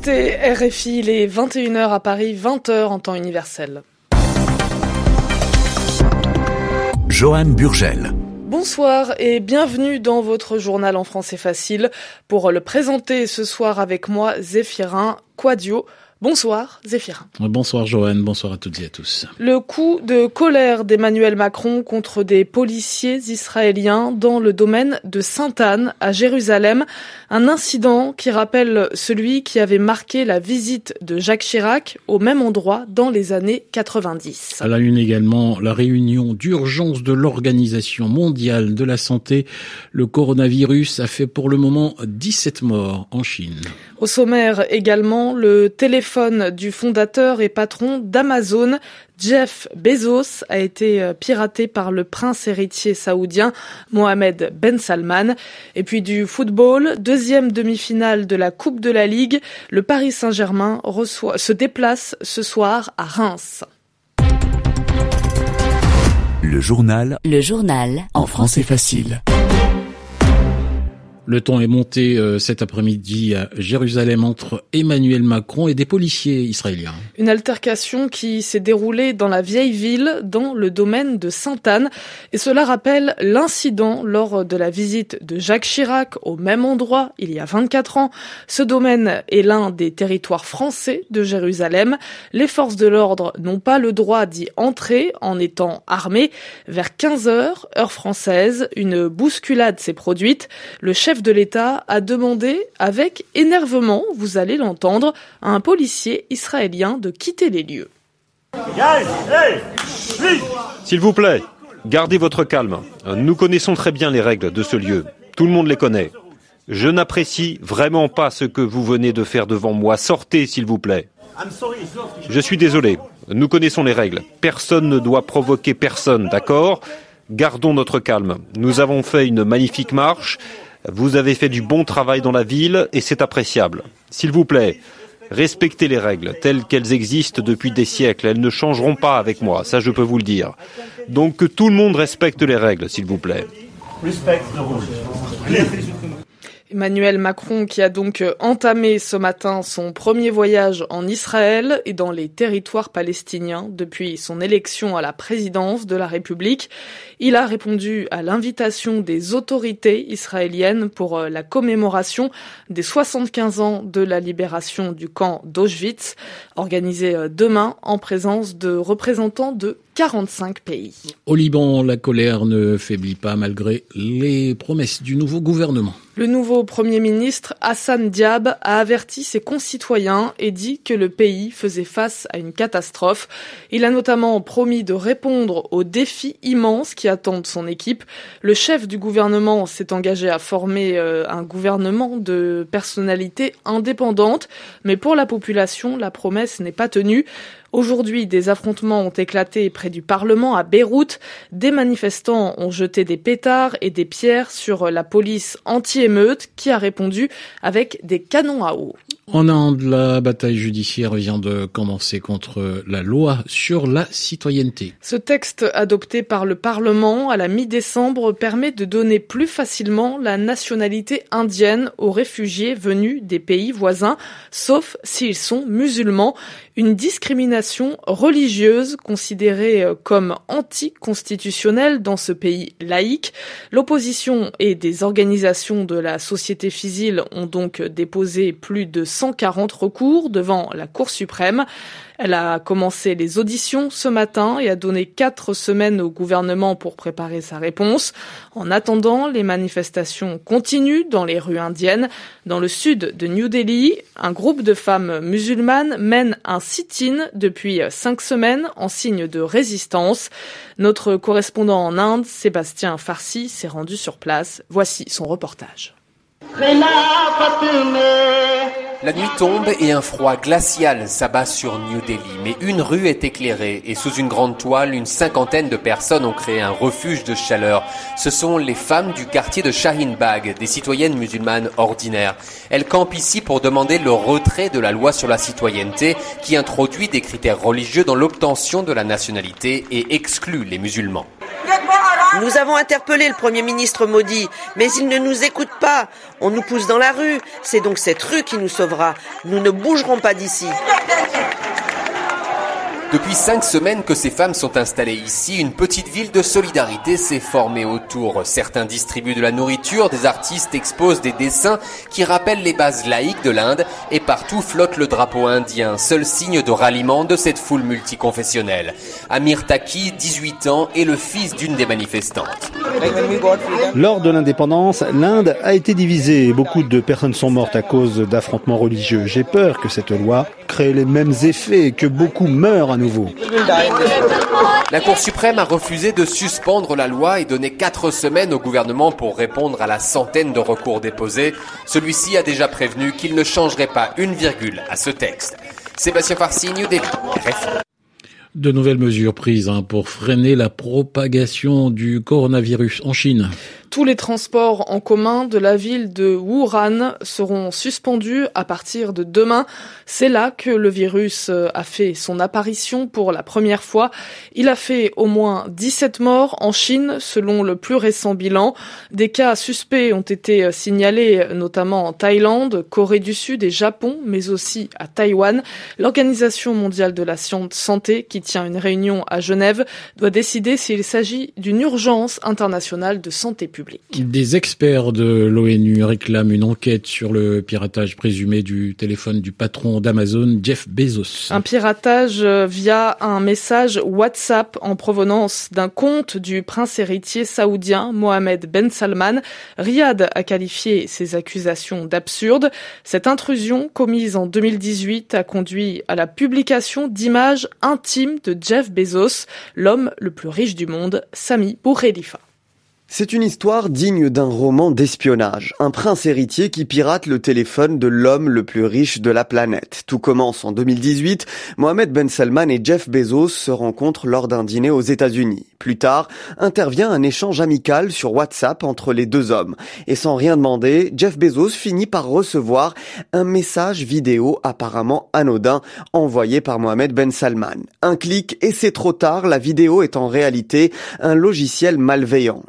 écoutez RFI, il est 21h à Paris, 20h en temps universel. Johan Burgel. Bonsoir et bienvenue dans votre journal en français facile. Pour le présenter ce soir avec moi, Zéphirin Quadio. Bonsoir, Zéphirin. Bonsoir, Johan. Bonsoir à toutes et à tous. Le coup de colère d'Emmanuel Macron contre des policiers israéliens dans le domaine de Sainte-Anne, à Jérusalem. Un incident qui rappelle celui qui avait marqué la visite de Jacques Chirac au même endroit dans les années 90. À la une également, la réunion d'urgence de l'Organisation mondiale de la santé. Le coronavirus a fait pour le moment 17 morts en Chine. Au sommaire également, le téléphone du fondateur et patron d'Amazon, Jeff Bezos, a été euh, piraté par le prince héritier saoudien Mohamed Ben Salman. Et puis du football, deuxième demi-finale de la Coupe de la Ligue, le Paris Saint-Germain reçoit, se déplace ce soir à Reims. Le journal. Le journal. En français facile. Le ton est monté euh, cet après-midi à Jérusalem entre Emmanuel Macron et des policiers israéliens. Une altercation qui s'est déroulée dans la vieille ville, dans le domaine de Sainte-Anne. Et cela rappelle l'incident lors de la visite de Jacques Chirac au même endroit il y a 24 ans. Ce domaine est l'un des territoires français de Jérusalem. Les forces de l'ordre n'ont pas le droit d'y entrer en étant armées. Vers 15 heures, heure française, une bousculade s'est produite. Le chef de l'État a demandé avec énervement, vous allez l'entendre, à un policier israélien de quitter les lieux. S'il vous plaît, gardez votre calme. Nous connaissons très bien les règles de ce lieu. Tout le monde les connaît. Je n'apprécie vraiment pas ce que vous venez de faire devant moi. Sortez, s'il vous plaît. Je suis désolé. Nous connaissons les règles. Personne ne doit provoquer personne, d'accord? Gardons notre calme. Nous avons fait une magnifique marche. Vous avez fait du bon travail dans la ville et c'est appréciable. S'il vous plaît, respectez les règles telles qu'elles existent depuis des siècles. Elles ne changeront pas avec moi, ça je peux vous le dire. Donc que tout le monde respecte les règles, s'il vous plaît. Emmanuel Macron qui a donc euh, entamé ce matin son premier voyage en Israël et dans les territoires palestiniens depuis son élection à la présidence de la République. Il a répondu à l'invitation des autorités israéliennes pour euh, la commémoration des 75 ans de la libération du camp d'Auschwitz, organisée euh, demain en présence de représentants de 45 pays. Au Liban, la colère ne faiblit pas malgré les promesses du nouveau gouvernement. Le nouveau Premier ministre Hassan Diab a averti ses concitoyens et dit que le pays faisait face à une catastrophe. Il a notamment promis de répondre aux défis immenses qui attendent son équipe. Le chef du gouvernement s'est engagé à former euh, un gouvernement de personnalités indépendantes, mais pour la population, la promesse n'est pas tenue. Aujourd'hui, des affrontements ont éclaté près du Parlement à Beyrouth. Des manifestants ont jeté des pétards et des pierres sur la police anti-émeute qui a répondu avec des canons à eau. En Inde, la bataille judiciaire vient de commencer contre la loi sur la citoyenneté. Ce texte adopté par le Parlement à la mi-décembre permet de donner plus facilement la nationalité indienne aux réfugiés venus des pays voisins, sauf s'ils sont musulmans. Une discrimination religieuse considérée comme anticonstitutionnelle dans ce pays laïque. L'opposition et des organisations de la société civile ont donc déposé plus de 140 recours devant la Cour suprême. Elle a commencé les auditions ce matin et a donné quatre semaines au gouvernement pour préparer sa réponse. En attendant, les manifestations continuent dans les rues indiennes. Dans le sud de New Delhi, un groupe de femmes musulmanes mène un sit-in depuis cinq semaines en signe de résistance. Notre correspondant en Inde, Sébastien Farsi, s'est rendu sur place. Voici son reportage. La nuit tombe et un froid glacial s'abat sur New Delhi, mais une rue est éclairée et sous une grande toile, une cinquantaine de personnes ont créé un refuge de chaleur. Ce sont les femmes du quartier de Shahin Bagh, des citoyennes musulmanes ordinaires. Elles campent ici pour demander le retrait de la loi sur la citoyenneté qui introduit des critères religieux dans l'obtention de la nationalité et exclut les musulmans. Nous avons interpellé le Premier ministre Modi, mais il ne nous écoute pas. On nous pousse dans la rue. C'est donc cette rue qui nous sauvera. Nous ne bougerons pas d'ici. Depuis cinq semaines que ces femmes sont installées ici, une petite ville de solidarité s'est formée autour. Certains distribuent de la nourriture, des artistes exposent des dessins qui rappellent les bases laïques de l'Inde et partout flotte le drapeau indien, seul signe de ralliement de cette foule multiconfessionnelle. Amir Taki, 18 ans, est le fils d'une des manifestantes. Lors de l'indépendance, l'Inde a été divisée et beaucoup de personnes sont mortes à cause d'affrontements religieux. J'ai peur que cette loi crée les mêmes effets et que beaucoup meurent à nouveau. La Cour suprême a refusé de suspendre la loi et donné quatre semaines au gouvernement pour répondre à la centaine de recours déposés. Celui-ci a déjà prévenu qu'il ne changerait pas une virgule à ce texte. Sébastien Farsi, New Delhi. De nouvelles mesures prises hein, pour freiner la propagation du coronavirus en Chine. Tous les transports en commun de la ville de Wuhan seront suspendus à partir de demain. C'est là que le virus euh, a fait son apparition pour la première fois. Il a fait au moins 17 morts en Chine selon le plus récent bilan. Des cas suspects ont été euh, signalés notamment en Thaïlande, Corée du Sud et Japon, mais aussi à Taïwan. L'Organisation mondiale de la santé, qui tient une réunion à Genève, doit décider s'il s'agit d'une urgence internationale de santé publique. Des experts de l'ONU réclament une enquête sur le piratage présumé du téléphone du patron d'Amazon, Jeff Bezos. Un piratage euh, via un message WhatsApp en provenance d'un compte du prince héritier saoudien Mohamed Ben Salman. Riyad a qualifié ces accusations d'absurdes. Cette intrusion commise en 2018 a conduit à la publication d'images intimes de Jeff Bezos, l'homme le plus riche du monde, Sami Boukhelifa. C'est une histoire digne d'un roman d'espionnage. Un prince héritier qui pirate le téléphone de l'homme le plus riche de la planète. Tout commence en 2018. Mohamed Ben Salman et Jeff Bezos se rencontrent lors d'un dîner aux États-Unis. Plus tard, intervient un échange amical sur WhatsApp entre les deux hommes. Et sans rien demander, Jeff Bezos finit par recevoir un message vidéo apparemment anodin envoyé par Mohamed Ben Salman. Un clic et c'est trop tard, la vidéo est en réalité un logiciel malveillant.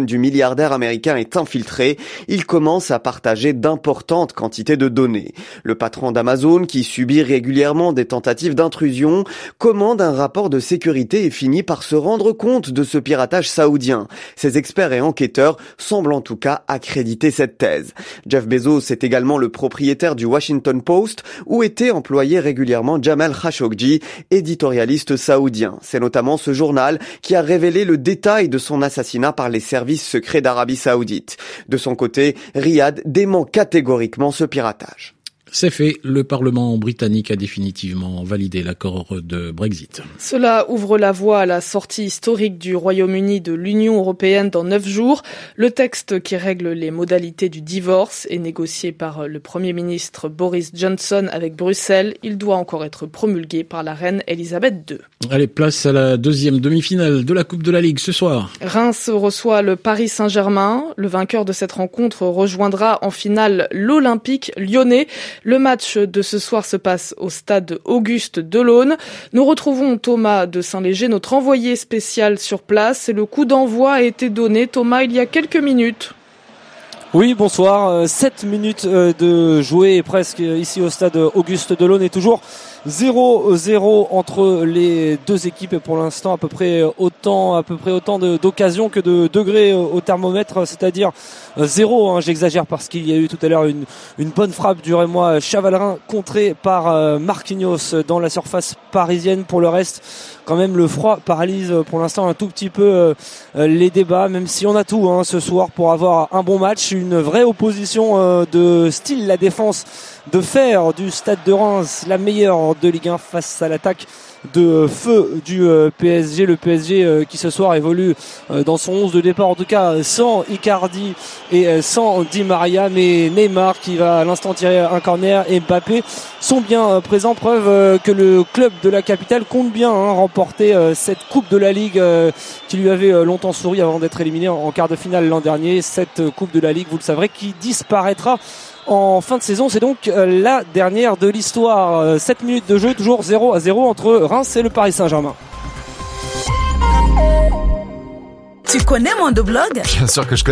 Du milliardaire américain est infiltré. Il commence à partager d'importantes quantités de données. Le patron d'Amazon, qui subit régulièrement des tentatives d'intrusion, commande un rapport de sécurité et finit par se rendre compte de ce piratage saoudien. Ces experts et enquêteurs semblent en tout cas accréditer cette thèse. Jeff Bezos est également le propriétaire du Washington Post où était employé régulièrement Jamal Khashoggi, éditorialiste saoudien. C'est notamment ce journal qui a révélé le détail de son assassinat par les services secrets d'Arabie saoudite. De son côté, Riyad dément catégoriquement ce piratage. C'est fait, le Parlement britannique a définitivement validé l'accord de Brexit. Cela ouvre la voie à la sortie historique du Royaume-Uni de l'Union européenne dans neuf jours. Le texte qui règle les modalités du divorce est négocié par le Premier ministre Boris Johnson avec Bruxelles. Il doit encore être promulgué par la reine Elisabeth II. Allez, place à la deuxième demi-finale de la Coupe de la Ligue ce soir. Reims reçoit le Paris Saint-Germain. Le vainqueur de cette rencontre rejoindra en finale l'Olympique lyonnais. Le match de ce soir se passe au stade Auguste Delaune. Nous retrouvons Thomas de Saint-Léger, notre envoyé spécial sur place. Le coup d'envoi a été donné, Thomas, il y a quelques minutes. Oui, bonsoir. 7 euh, minutes euh, de jouer presque ici au stade Auguste Delaune et toujours 0-0 entre les deux équipes et pour l'instant à peu près autant à peu près autant d'occasions que de degrés au thermomètre, c'est-à-dire 0. Hein, J'exagère parce qu'il y a eu tout à l'heure une, une bonne frappe du Rémois Chavalerin contrée par euh, Marquinhos dans la surface parisienne. Pour le reste, quand même le froid paralyse pour l'instant un tout petit peu euh, les débats, même si on a tout hein, ce soir pour avoir un bon match, une vraie opposition euh, de style la défense de faire du Stade de Reims la meilleure de Ligue 1 face à l'attaque de feu du euh, PSG. Le PSG euh, qui ce soir évolue euh, dans son 11 de départ, en tout cas sans Icardi et sans Di Maria, mais Neymar qui va à l'instant tirer un corner et Mbappé sont bien présents. Preuve que le club de la capitale compte bien hein, remporter cette Coupe de la Ligue qui lui avait longtemps souri avant d'être éliminé en quart de finale l'an dernier. Cette Coupe de la Ligue, vous le savrez, qui disparaîtra en fin de saison. C'est donc euh, la dernière de l'histoire. 7 euh, minutes de jeu, toujours 0 à 0 entre Reims et le Paris Saint-Germain. Tu connais mon blog Bien sûr que je